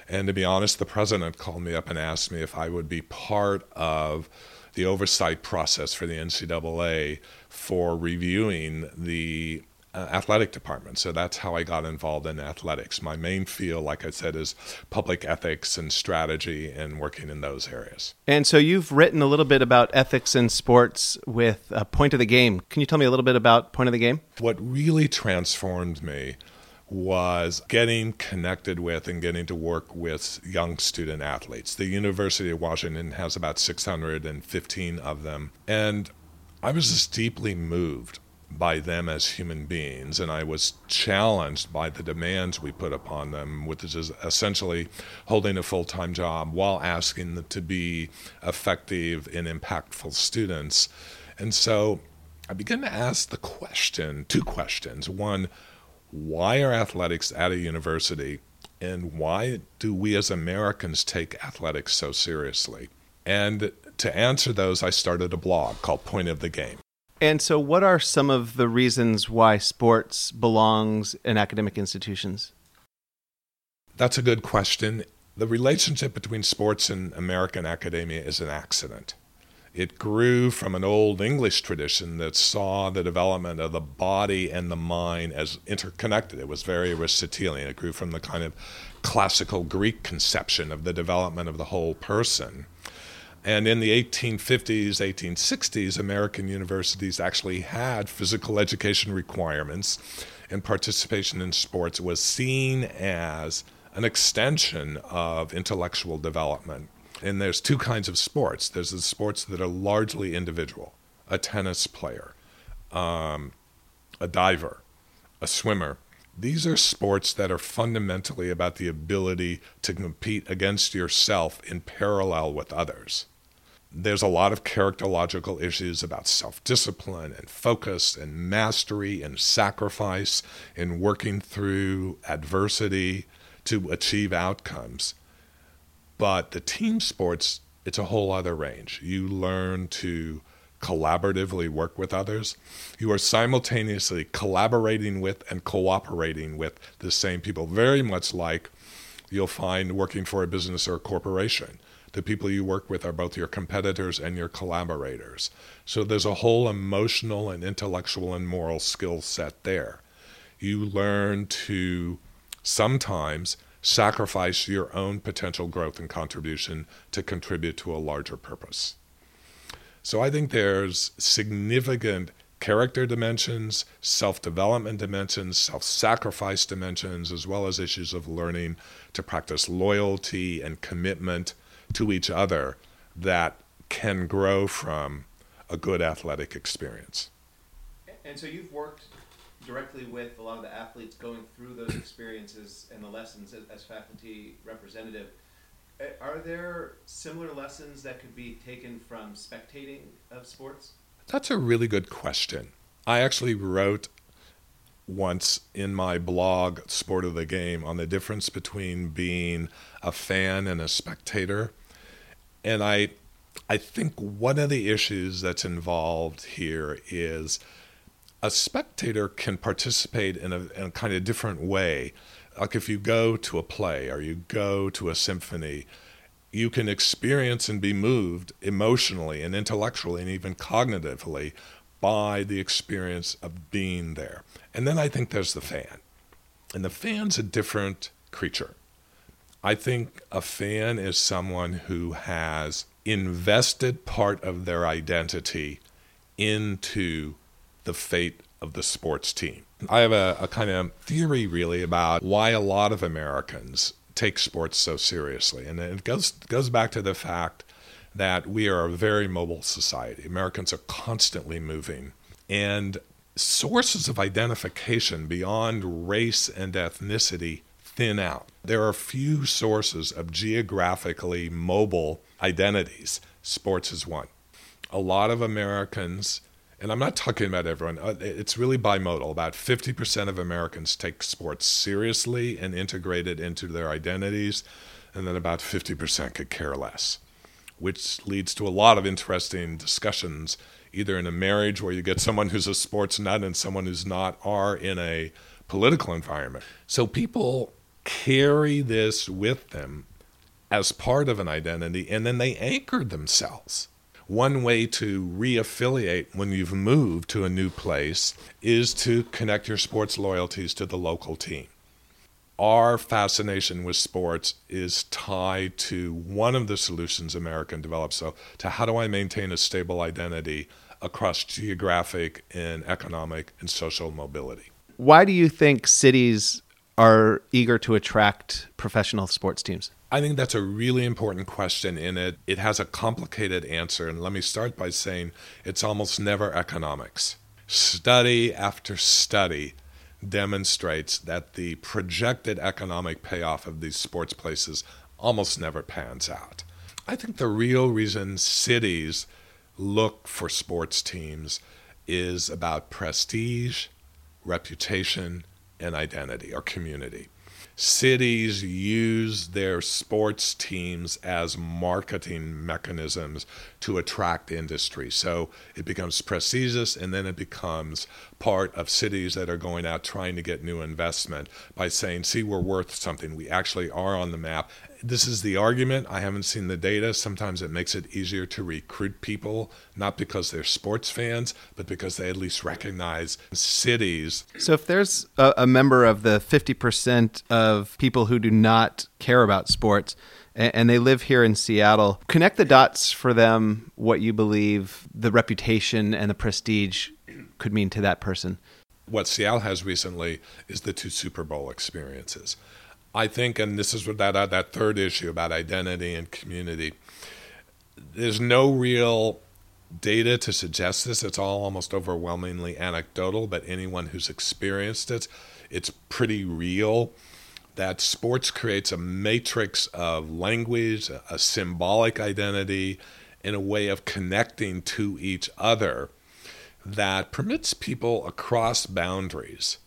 And to be honest, the president called me up and asked me if I would be part of the oversight process for the NCAA for reviewing the uh, athletic department. So that's how I got involved in athletics. My main field, like I said, is public ethics and strategy and working in those areas. And so you've written a little bit about ethics in sports with uh, Point of the Game. Can you tell me a little bit about Point of the Game? What really transformed me was getting connected with and getting to work with young student athletes. The University of Washington has about 615 of them. And I was just deeply moved by them as human beings, and I was challenged by the demands we put upon them, which is essentially holding a full time job while asking them to be effective and impactful students. And so I began to ask the question two questions. One, why are athletics at a university and why do we as Americans take athletics so seriously? And to answer those, I started a blog called Point of the Game. And so, what are some of the reasons why sports belongs in academic institutions? That's a good question. The relationship between sports and American academia is an accident. It grew from an old English tradition that saw the development of the body and the mind as interconnected. It was very Aristotelian. It grew from the kind of classical Greek conception of the development of the whole person. And in the 1850s, 1860s, American universities actually had physical education requirements, and participation in sports was seen as an extension of intellectual development. And there's two kinds of sports. There's the sports that are largely individual, a tennis player, um, a diver, a swimmer. These are sports that are fundamentally about the ability to compete against yourself in parallel with others. There's a lot of characterological issues about self discipline and focus and mastery and sacrifice and working through adversity to achieve outcomes. But the team sports, it's a whole other range. You learn to collaboratively work with others. You are simultaneously collaborating with and cooperating with the same people, very much like you'll find working for a business or a corporation. The people you work with are both your competitors and your collaborators. So there's a whole emotional and intellectual and moral skill set there. You learn to sometimes sacrifice your own potential growth and contribution to contribute to a larger purpose. So I think there's significant character dimensions, self development dimensions, self sacrifice dimensions, as well as issues of learning to practice loyalty and commitment to each other that can grow from a good athletic experience. And so you've worked directly with a lot of the athletes going through those experiences and the lessons as, as faculty representative. Eh, are there similar lessons that could be taken from spectating of sports? That's a really good question. I actually wrote once in my blog, Sport of the Game, on the difference between being a fan and a spectator. And I, I think one of the issues that's involved here is a spectator can participate in a, in a kind of different way. Like if you go to a play or you go to a symphony, you can experience and be moved emotionally and intellectually and even cognitively by the experience of being there. And then I think there's the fan. And the fan's a different creature. I think a fan is someone who has invested part of their identity into the fate of the sports team. I have a, a kind of theory, really, about why a lot of Americans take sports so seriously. And it goes, goes back to the fact that we are a very mobile society. Americans are constantly moving. And sources of identification beyond race and ethnicity thin out. There are few sources of geographically mobile identities. Sports is one. A lot of Americans and I'm not talking about everyone, uh, it's really bimodal. About 50% of Americans take sports seriously and integrate it into their identities, and then about 50% could care less, which leads to a lot of interesting discussions, either in a marriage where you get someone who's a sports nut and someone who's not, or in a political environment. So people carry this with them as part of an identity, and then they anchor themselves one way to reaffiliate when you've moved to a new place is to connect your sports loyalties to the local team. Our fascination with sports is tied to one of the solutions American developed. So, to how do I maintain a stable identity across geographic and economic and social mobility? Why do you think cities are eager to attract professional sports teams? I think that's a really important question in it. It has a complicated answer, and let me start by saying it's almost never economics. Study after study demonstrates that the projected economic payoff of these sports places almost never pans out. I think the real reason cities look for sports teams is about prestige, reputation, and identity or community cities use their sports teams as marketing mechanisms to attract industry. So it becomes prestigious and then it becomes part of cities that are going out trying to get new investment by saying, see, we're worth something. We actually are on the map this is the argument. I haven't seen the data. Sometimes it makes it easier to recruit people, not because they're sports fans, but because they at least recognize cities. So if there's a, a member of the 50% of people who do not care about sports, and, and they live here in Seattle, connect the dots for them what you believe the reputation and the prestige could mean to that person. What Seattle has recently is the two Super Bowl experiences. I think, and this is what that uh, that third issue about identity and community. There's no real data to suggest this. It's all almost overwhelmingly anecdotal, but anyone who's experienced it, it's pretty real. That sports creates a matrix of language, a symbolic identity, and a way of connecting to each other that permits people across boundaries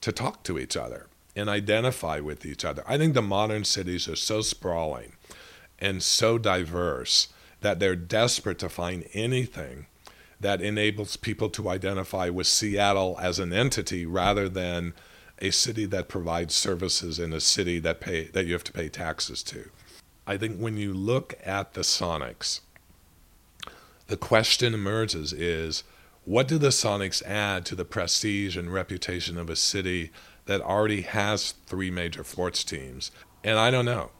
to talk to each other and identify with each other. I think the modern cities are so sprawling and so diverse that they're desperate to find anything that enables people to identify with Seattle as an entity rather than a city that provides services in a city that pay that you have to pay taxes to. I think when you look at the Sonics, the question emerges is what do the Sonics add to the prestige and reputation of a city that already has three major sports teams. And I don't know.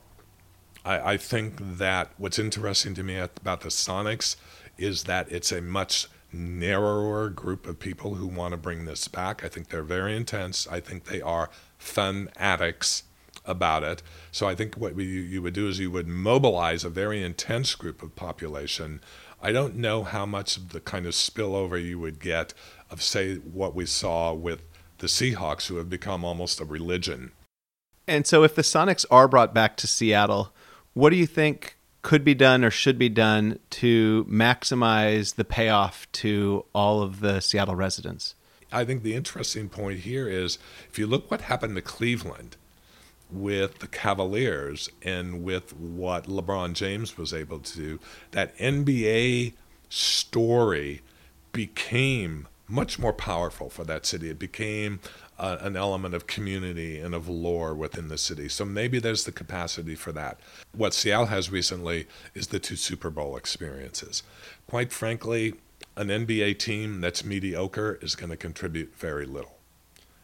I, I think that what's interesting to me about the Sonics is that it's a much narrower group of people who want to bring this back. I think they're very intense. I think they are fun addicts about it. So I think what you would do is you would mobilize a very intense group of population. I don't know how much of the kind of spillover you would get of, say, what we saw with the Seahawks, who have become almost a religion. And so, if the Sonics are brought back to Seattle, what do you think could be done or should be done to maximize the payoff to all of the Seattle residents? I think the interesting point here is if you look what happened to Cleveland with the Cavaliers and with what LeBron James was able to do, that NBA story became much more powerful for that city. It became uh, an element of community and of lore within the city. So maybe there's the capacity for that. What Seattle has recently is the two Super Bowl experiences. Quite frankly, an NBA team that's mediocre is going to contribute very little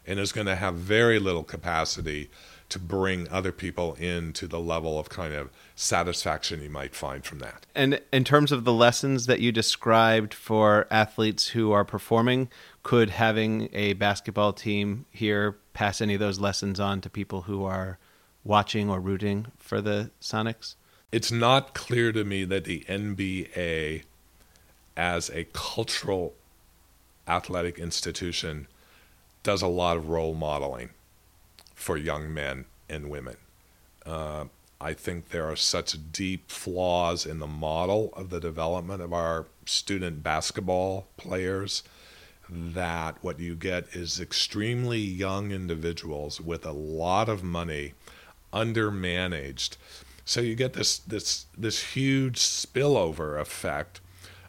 and is going to have very little capacity to bring other people into the level of kind of satisfaction you might find from that. And in terms of the lessons that you described for athletes who are performing, could having a basketball team here pass any of those lessons on to people who are watching or rooting for the Sonics? It's not clear to me that the NBA, as a cultural athletic institution, does a lot of role modeling for young men and women. Uh, I think there are such deep flaws in the model of the development of our student basketball players that what you get is extremely young individuals with a lot of money undermanaged so you get this this this huge spillover effect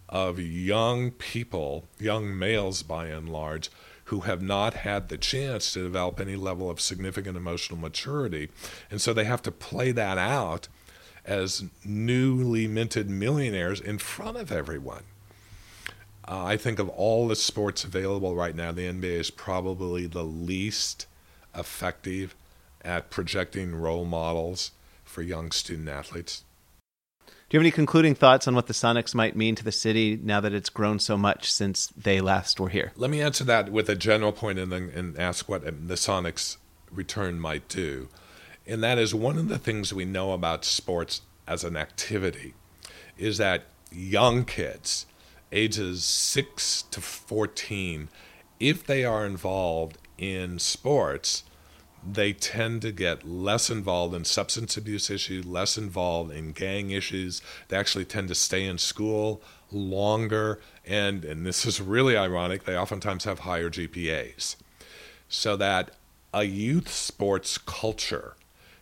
of young people young males by and large who have not had the chance to develop any level of significant emotional maturity. And so they have to play that out as newly minted millionaires in front of everyone. Uh, I think of all the sports available right now, the NBA is probably the least effective at projecting role models for young student athletes. Do you have any concluding thoughts on what the Sonics might mean to the city now that it's grown so much since they last were here? Let me answer that with a general point and then and ask what the Sonics return might do. And that is one of the things we know about sports as an activity is that young kids, ages 6 to 14, if they are involved in sports, they tend to get less involved in substance abuse issues, less involved in gang issues. They actually tend to stay in school longer, and and this is really ironic. They oftentimes have higher GPAs, so that a youth sports culture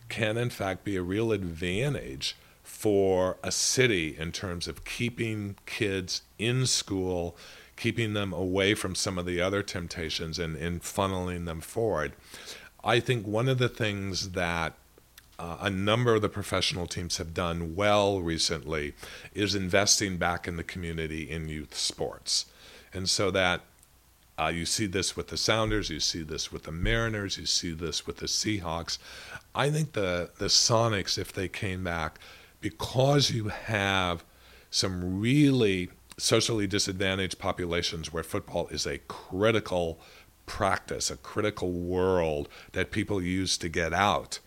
can in fact be a real advantage for a city in terms of keeping kids in school, keeping them away from some of the other temptations, and, and funneling them forward. I think one of the things that uh, a number of the professional teams have done well recently is investing back in the community in youth sports. And so that uh, you see this with the Sounders, you see this with the Mariners, you see this with the Seahawks. I think the, the Sonics, if they came back, because you have some really socially disadvantaged populations where football is a critical practice, a critical world that people use to get out.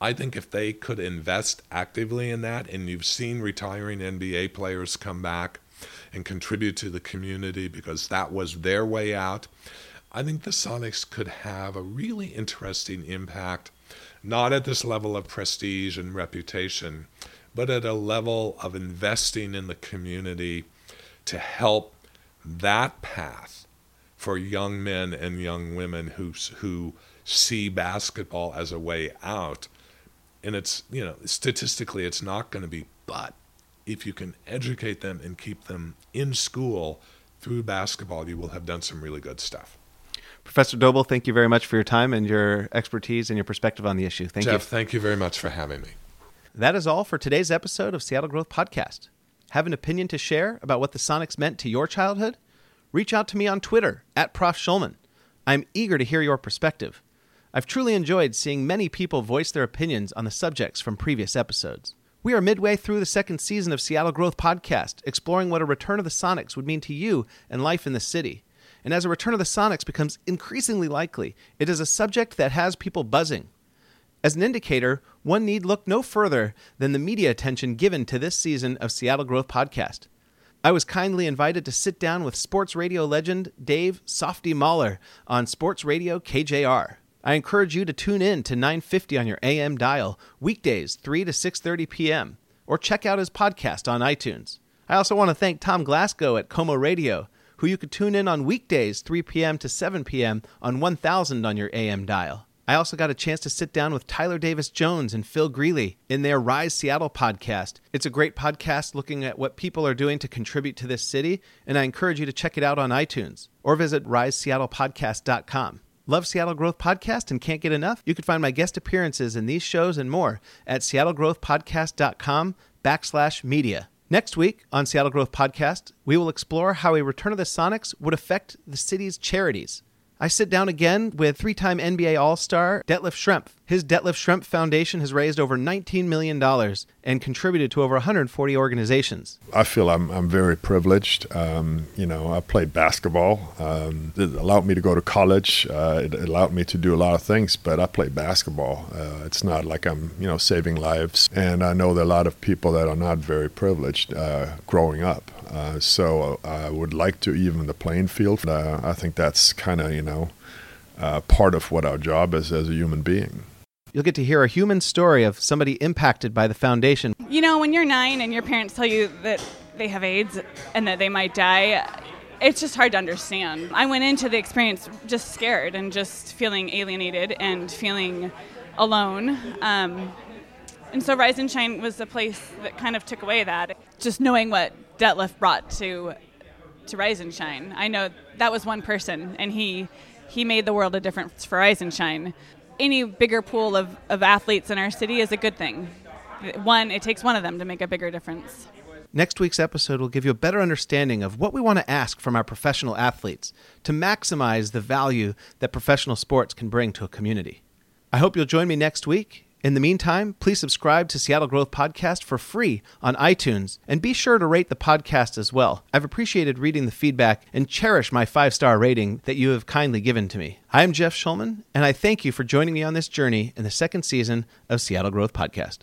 I think if they could invest actively in that, and you've seen retiring NBA players come back and contribute to the community because that was their way out, I think the Sonics could have a really interesting impact, not at this level of prestige and reputation, but at a level of investing in the community to help that path for young men and young women who who see basketball as a way out. And it's you know statistically it's not going to be, but if you can educate them and keep them in school through basketball, you will have done some really good stuff. Professor Dobel, thank you very much for your time and your expertise and your perspective on the issue. Thank you. Jeff, you. thank you very much for having me. That is all for today's episode of Seattle Growth Podcast. Have an opinion to share about what the Sonics meant to your childhood? Reach out to me on Twitter at Prof. Shulman. I'm eager to hear your perspective. I've truly enjoyed seeing many people voice their opinions on the subjects from previous episodes. We are midway through the second season of Seattle Growth Podcast, exploring what a return of the Sonics would mean to you and life in the city. And as a return of the Sonics becomes increasingly likely, it is a subject that has people buzzing. As an indicator, one need look no further than the media attention given to this season of Seattle Growth Podcast. I was kindly invited to sit down with sports radio legend Dave Softy Mahler on Sports Radio KJR. I encourage you to tune in to 950 on your AM dial weekdays 3 to 6:30 p.m. or check out his podcast on iTunes. I also want to thank Tom Glasgow at KOMO Radio, who you could tune in on weekdays 3 p.m. to 7 p.m. on 1000 on your AM dial. I also got a chance to sit down with Tyler Davis Jones and Phil Greeley in their Rise Seattle podcast. It's a great podcast looking at what people are doing to contribute to this city, and I encourage you to check it out on iTunes or visit riseseattlepodcast.com. Love Seattle Growth Podcast and can't get enough? You can find my guest appearances in these shows and more at seattlegrowthpodcast.com backslash media. Next week on Seattle Growth Podcast, we will explore how a return of the Sonics would affect the city's charities. I sit down again with three time NBA All Star Detlef Schrempf. His Detlef Schrempf Foundation has raised over $19 million and contributed to over 140 organizations. I feel I'm, I'm very privileged. Um, you know, I played basketball. Um, it allowed me to go to college. Uh, it allowed me to do a lot of things, but I played basketball. Uh, it's not like I'm, you know, saving lives. And I know there are a lot of people that are not very privileged uh, growing up. Uh, so I would like to even the playing field. Uh, I think that's kind of, you know, uh, part of what our job is as a human being. You'll get to hear a human story of somebody impacted by the foundation. You know, when you're nine and your parents tell you that they have AIDS and that they might die, it's just hard to understand. I went into the experience just scared and just feeling alienated and feeling alone. Um, and so Rise and Shine was the place that kind of took away that. Just knowing what Detlef brought to to Rise and Shine. I know that was one person, and he he made the world a difference for Rise and Shine. Any bigger pool of, of athletes in our city is a good thing. One, it takes one of them to make a bigger difference. Next week's episode will give you a better understanding of what we want to ask from our professional athletes to maximize the value that professional sports can bring to a community. I hope you'll join me next week in the meantime, please subscribe to Seattle Growth Podcast for free on iTunes and be sure to rate the podcast as well. I've appreciated reading the feedback and cherish my five star rating that you have kindly given to me. I am Jeff Shulman, and I thank you for joining me on this journey in the second season of Seattle Growth Podcast.